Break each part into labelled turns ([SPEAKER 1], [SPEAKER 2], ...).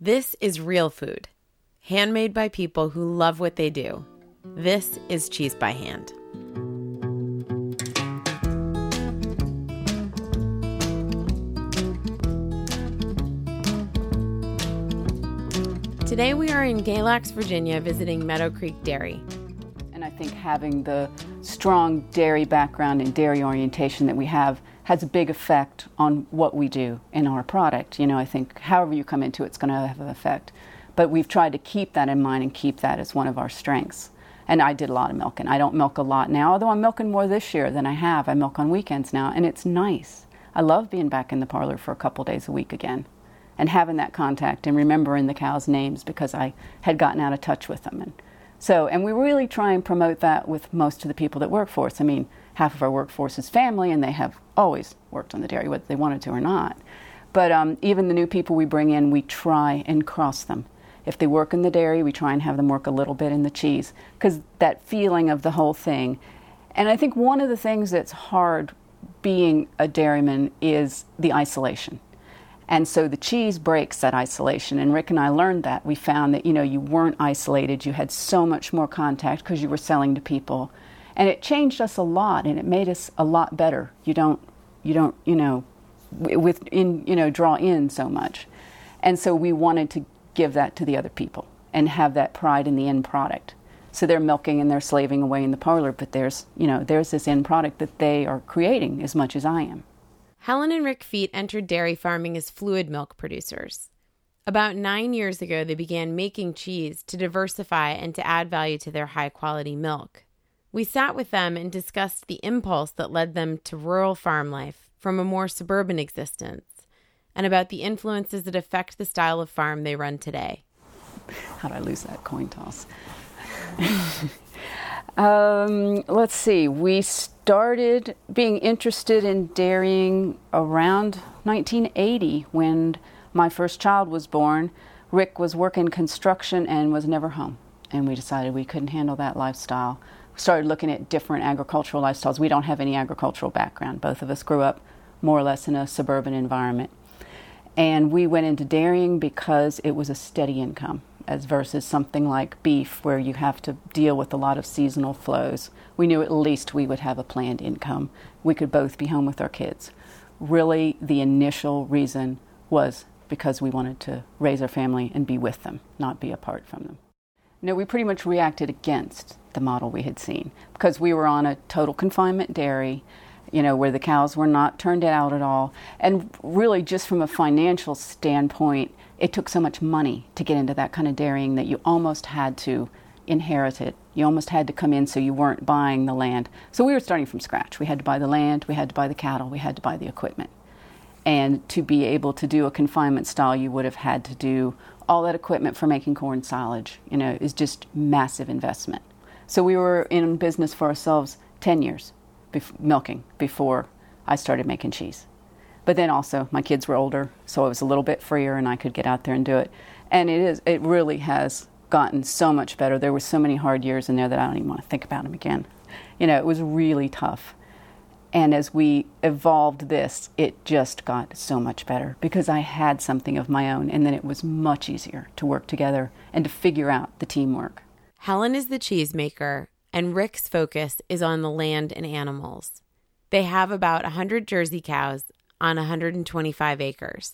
[SPEAKER 1] This is real food, handmade by people who love what they do. This is Cheese by Hand. Today we are in Galax, Virginia, visiting Meadow Creek Dairy.
[SPEAKER 2] And I think having the strong dairy background and dairy orientation that we have has a big effect on what we do in our product. You know, I think however you come into it, it's going to have an effect. But we've tried to keep that in mind and keep that as one of our strengths. And I did a lot of milking. I don't milk a lot now, although I'm milking more this year than I have. I milk on weekends now, and it's nice. I love being back in the parlor for a couple days a week again and having that contact and remembering the cows' names because I had gotten out of touch with them. And so, and we really try and promote that with most of the people that work for us. I mean, half of our workforce is family, and they have always worked on the dairy, whether they wanted to or not. But um, even the new people we bring in, we try and cross them. If they work in the dairy, we try and have them work a little bit in the cheese because that feeling of the whole thing. And I think one of the things that's hard being a dairyman is the isolation. And so the cheese breaks that isolation. And Rick and I learned that. We found that, you know, you weren't isolated. You had so much more contact because you were selling to people. And it changed us a lot and it made us a lot better. You don't, you don't, you know, with in, you know, draw in so much. And so we wanted to give that to the other people and have that pride in the end product. So they're milking and they're slaving away in the parlor, but there's, you know, there's this end product that they are creating as much as I am.
[SPEAKER 1] Helen and Rick Feete entered dairy farming as fluid milk producers. About nine years ago, they began making cheese to diversify and to add value to their high quality milk. We sat with them and discussed the impulse that led them to rural farm life from a more suburban existence and about the influences that affect the style of farm they run today.
[SPEAKER 2] How'd I lose that coin toss? um, let's see. We started being interested in dairying around 1980 when my first child was born. Rick was working construction and was never home. And we decided we couldn't handle that lifestyle. Started looking at different agricultural lifestyles. We don't have any agricultural background. Both of us grew up more or less in a suburban environment. And we went into dairying because it was a steady income as versus something like beef where you have to deal with a lot of seasonal flows. We knew at least we would have a planned income. We could both be home with our kids. Really, the initial reason was because we wanted to raise our family and be with them, not be apart from them. No, we pretty much reacted against the model we had seen because we were on a total confinement dairy you know, where the cows were not turned out at all. And really, just from a financial standpoint, it took so much money to get into that kind of dairying that you almost had to inherit it. You almost had to come in so you weren't buying the land. So we were starting from scratch. We had to buy the land, we had to buy the cattle, we had to buy the equipment. And to be able to do a confinement style, you would have had to do all that equipment for making corn silage. You know, is just massive investment. So we were in business for ourselves 10 years bef- milking before I started making cheese. But then also, my kids were older, so it was a little bit freer and I could get out there and do it. And it is, it really has gotten so much better. There were so many hard years in there that I don't even want to think about them again. You know, it was really tough. And as we evolved this, it just got so much better because I had something of my own, and then it was much easier to work together and to figure out the teamwork.
[SPEAKER 1] Helen is the cheesemaker, and Rick's focus is on the land and animals. They have about 100 Jersey cows on 125 acres.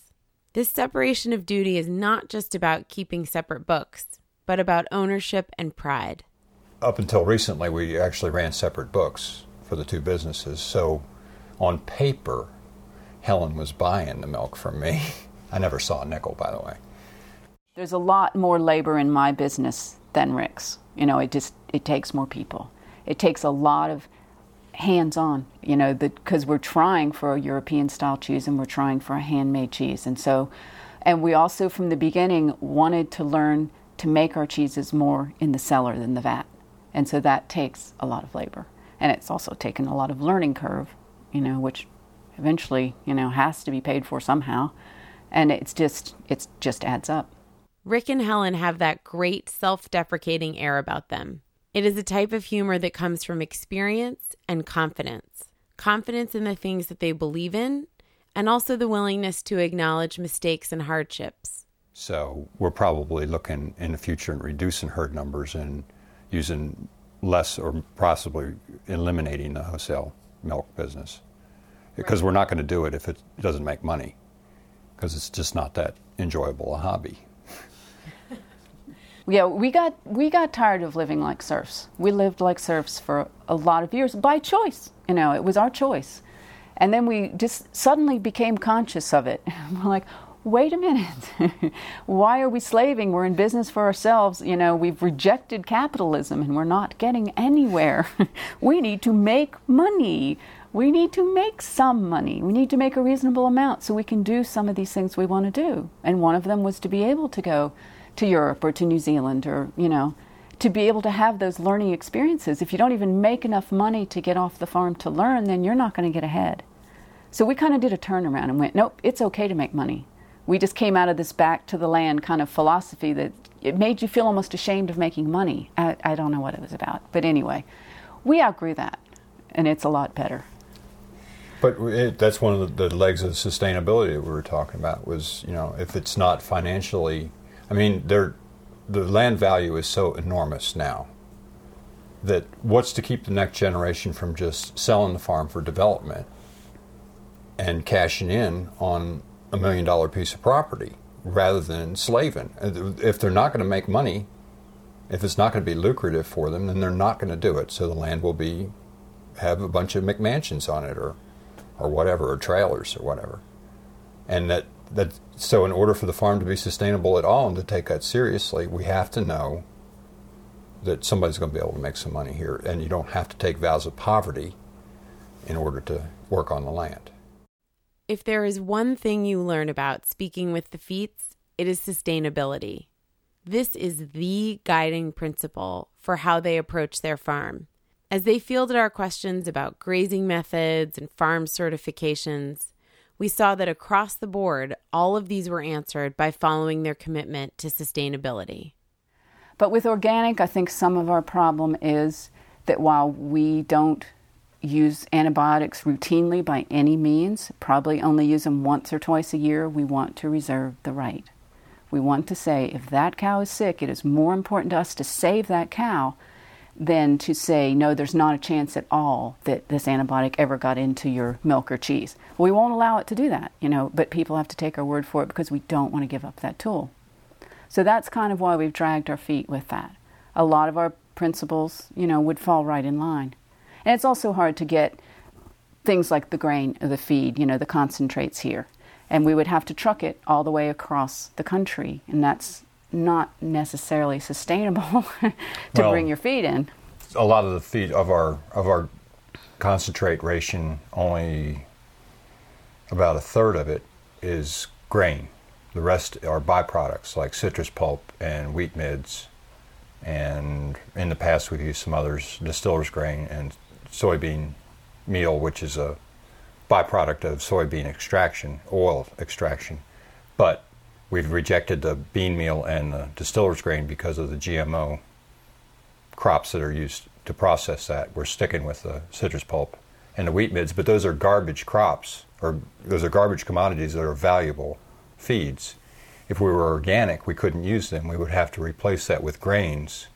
[SPEAKER 1] This separation of duty is not just about keeping separate books, but about ownership and pride.
[SPEAKER 3] Up until recently, we actually ran separate books for the two businesses. So on paper, Helen was buying the milk from me. I never saw a nickel, by the way.
[SPEAKER 2] There's a lot more labor in my business than Rick's. You know, it just it takes more people. It takes a lot of hands on, you know, because we're trying for a European style cheese and we're trying for a handmade cheese. And so, and we also from the beginning wanted to learn to make our cheeses more in the cellar than the vat. And so that takes a lot of labor. And it's also taken a lot of learning curve, you know, which eventually, you know, has to be paid for somehow. And it's just, it just adds up.
[SPEAKER 1] Rick and Helen have that great self deprecating air about them. It is a type of humor that comes from experience and confidence confidence in the things that they believe in, and also the willingness to acknowledge mistakes and hardships.
[SPEAKER 3] So we're probably looking in the future at reducing herd numbers and using less or possibly eliminating the wholesale milk business. Because right. we're not going to do it if it doesn't make money, because it's just not that enjoyable a hobby.
[SPEAKER 2] yeah, we got we got tired of living like serfs. We lived like serfs for a lot of years by choice. You know, it was our choice. And then we just suddenly became conscious of it. We're like, wait a minute. Why are we slaving? We're in business for ourselves. You know, we've rejected capitalism and we're not getting anywhere. we need to make money. We need to make some money. We need to make a reasonable amount so we can do some of these things we want to do. And one of them was to be able to go to Europe or to New Zealand or, you know, to be able to have those learning experiences. If you don't even make enough money to get off the farm to learn, then you're not going to get ahead. So we kind of did a turnaround and went, nope, it's okay to make money we just came out of this back to the land kind of philosophy that it made you feel almost ashamed of making money. I, I don't know what it was about. But anyway, we outgrew that, and it's a lot better.
[SPEAKER 3] But it, that's one of the, the, legs of sustainability that we were talking about was, you know, if it's not financially, I mean, the land value is so enormous now that what's to keep the next generation from just selling the farm for development and cashing in on a million dollar piece of property rather than slaving. If they're not going to make money, if it's not going to be lucrative for them, then they're not going to do it. So the land will be have a bunch of McMansions on it or or whatever, or trailers or whatever. And that that so in order for the farm to be sustainable at all and to take that seriously, we have to know that somebody's going to be able to make some money here, and you don't have to take vows of poverty in order to work on the land.
[SPEAKER 1] If there is one thing you learn about speaking with the Feetes, it is sustainability. This is the guiding principle for how they approach their farm. As they fielded our questions about grazing methods and farm certifications, we saw that across the board, all of these were answered by following their commitment to sustainability.
[SPEAKER 2] But with organic, I think some of our problem is that while we don't use antibiotics routinely by any means, probably only use them once or twice a year, we want to reserve the right. We want to say if that cow is sick, it is more important to us to save that cow than to say, no, there's not a chance at all that this antibiotic ever got into your milk or cheese. We won't allow it to do that, you know, but people have to take our word for it because we don't want to give up that tool. So that's kind of why we've dragged our feet with that. A lot of our principles, you know, would fall right in line. And it's also hard to get things like the grain or the feed, you know, the concentrates here. And we would have to truck it all the way across the country. And that's not necessarily sustainable to well, bring your feed in.
[SPEAKER 3] A lot of the feed of our of our concentrate ration only about a third of it is grain. The rest are byproducts like citrus pulp and wheat midds, and in the past we've used some others, distiller's grain and soybean meal, which is a byproduct of soybean extraction, oil extraction. But we've rejected the bean meal and the distiller's grain because of the GMO crops that are used to process that. We're sticking with the citrus pulp and the wheat midds, but those are garbage crops, or those are garbage commodities that are valuable feeds. If we were organic, we couldn't use them. We would have to replace that with grains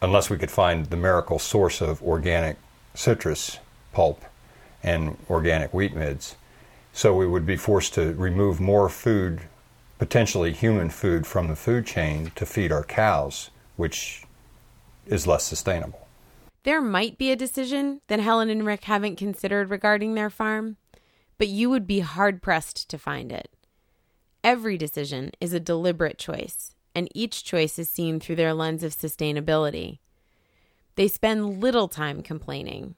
[SPEAKER 3] unless we could find the miracle source of organic citrus pulp and organic wheat midds. So we would be forced to remove more food, potentially human food, from the food chain to feed our cows, which is less sustainable.
[SPEAKER 1] There might be a decision that Helen and Rick haven't considered regarding their farm, but you would be hard pressed to find it. Every decision is a deliberate choice, and each choice is seen through their lens of sustainability. They spend little time complaining.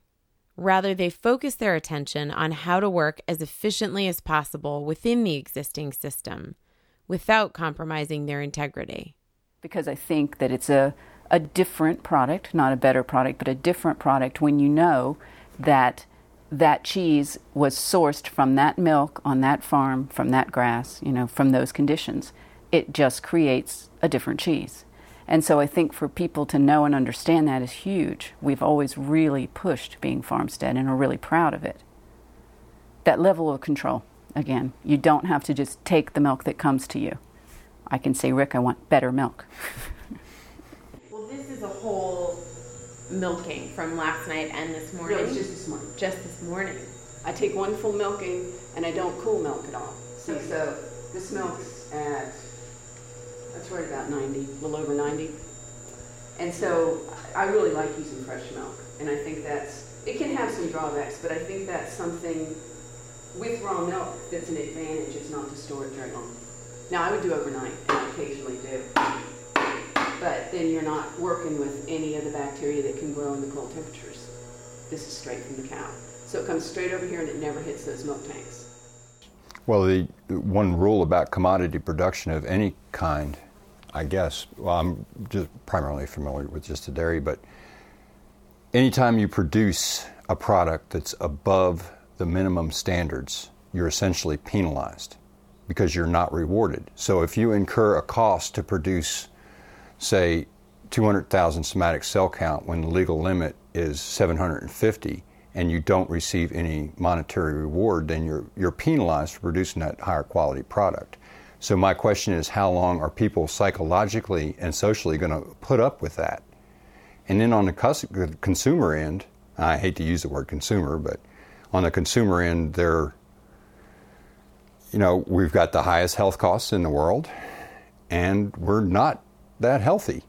[SPEAKER 1] Rather, they focus their attention on how to work as efficiently as possible within the existing system without compromising their integrity.
[SPEAKER 2] Because I think that it's a, a different product, not a better product, but a different product when you know that that cheese was sourced from that milk on that farm, from that grass, you know, from those conditions. It just creates a different cheese. And so I think for people to know and understand that is huge. We've always really pushed being farmstead and are really proud of it. That level of control, again, you don't have to just take the milk that comes to you. I can say, Rick, I want better milk.
[SPEAKER 1] well, this is a whole milking from last night and this morning.
[SPEAKER 2] No, it's just this morning.
[SPEAKER 1] Just this morning.
[SPEAKER 2] I take one full milking and I don't cool milk at all. See, so this milk's at, that's right about 90, a little over 90. And so I really like using fresh milk. And I think that's, it can have some drawbacks, but I think that's something with raw milk that's an advantage is not to store it very long. Now I would do overnight, and I occasionally do. But then you're not working with any of the bacteria that can grow in the cold temperatures. This is straight from the cow. So it comes straight over here and it never hits those milk tanks.
[SPEAKER 3] Well, the one rule about commodity production of any kind, I guess, well, I'm just primarily familiar with just the dairy, but anytime you produce a product that's above the minimum standards, you're essentially penalized because you're not rewarded. So if you incur a cost to produce, say, 200,000 somatic cell count when the legal limit is 750, and you don't receive any monetary reward, then you're, you're penalized for producing that higher quality product. So, my question is how long are people psychologically and socially going to put up with that? And then on the consumer end, I hate to use the word consumer, but on the consumer end, they're, you know, we've got the highest health costs in the world, and we're not that healthy.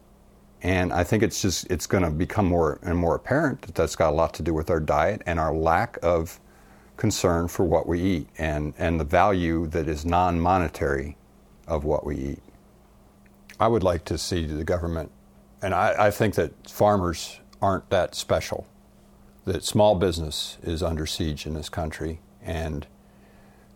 [SPEAKER 3] And I think it's just it's going to become more and more apparent that that's got a lot to do with our diet and our lack of concern for what we eat and, and the value that is non monetary of what we eat. I would like to see the government, and I, I think that farmers aren't that special, that small business is under siege in this country, and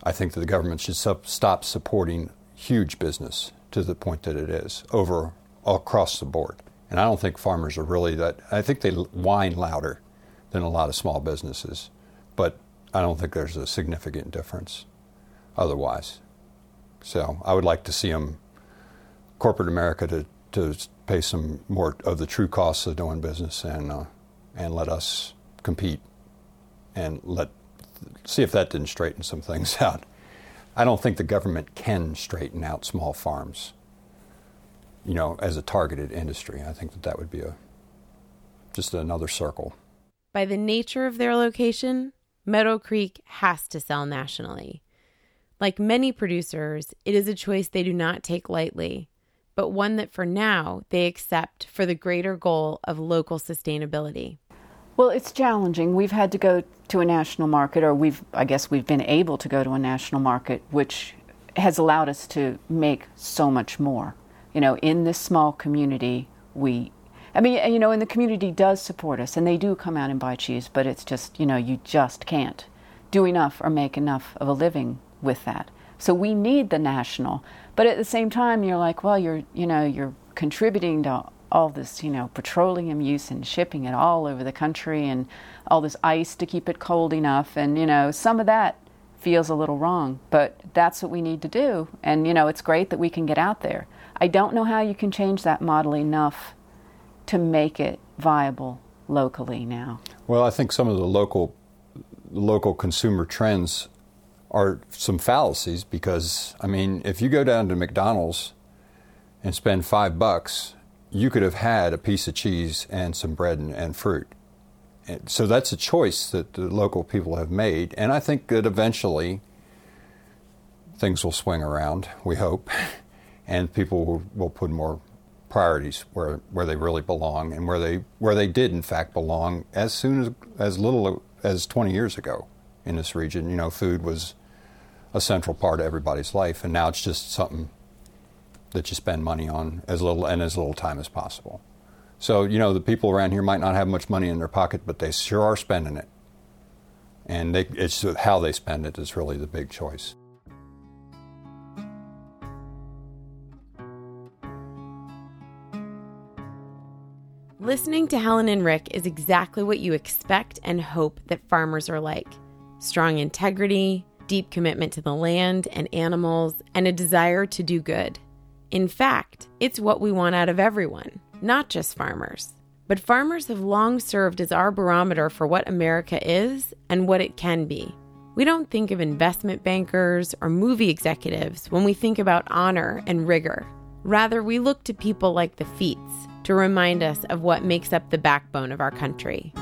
[SPEAKER 3] I think that the government should stop supporting huge business to the point that it is over across the board. And I don't think farmers are really that, I think they whine louder than a lot of small businesses, but I don't think there's a significant difference otherwise. So I would like to see them, corporate America, to, to pay some more of the true costs of doing business and, uh, and let us compete and let see if that didn't straighten some things out. I don't think the government can straighten out small farms you know, as a targeted industry. I think that that would be a just another circle.
[SPEAKER 1] By the nature of their location, Meadow Creek has to sell nationally. Like many producers, it is a choice they do not take lightly, but one that for now they accept for the greater goal of local sustainability.
[SPEAKER 2] Well, it's challenging. We've had to go to a national market, or we've, I guess, we've been able to go to a national market, which has allowed us to make so much more you know, in this small community, we, I mean, you know, and the community does support us and they do come out and buy cheese, but it's just, you know, you just can't do enough or make enough of a living with that. So we need the national. But at the same time, you're like, well, you're, you know, you're contributing to all this, you know, petroleum use and shipping it all over the country and all this ice to keep it cold enough. And, you know, some of that feels a little wrong, but that's what we need to do. And, you know, it's great that we can get out there. I don't know how you can change that model enough to make it viable locally now.
[SPEAKER 3] Well, I think some of the local local consumer trends are some fallacies because I mean, if you go down to McDonald's and spend 5 bucks, you could have had a piece of cheese and some bread and, and fruit. So that's a choice that the local people have made, and I think that eventually things will swing around, we hope. and people will, will put more priorities where where they really belong and where they where they did in fact belong as soon as as little as 20 years ago in this region. You know, food was a central part of everybody's life, and now it's just something that you spend money on as little and as little time as possible. So you know, the people around here might not have much money in their pocket, but they sure are spending it, and they, it's how they spend it is really the big choice.
[SPEAKER 1] Listening to Helen and Rick is exactly what you expect and hope that farmers are like strong integrity, deep commitment to the land and animals, and a desire to do good. In fact, it's what we want out of everyone, not just farmers. But farmers have long served as our barometer for what America is and what it can be. We don't think of investment bankers or movie executives when we think about honor and rigor. Rather, we look to people like the Feetes to remind us of what makes up the backbone of our country.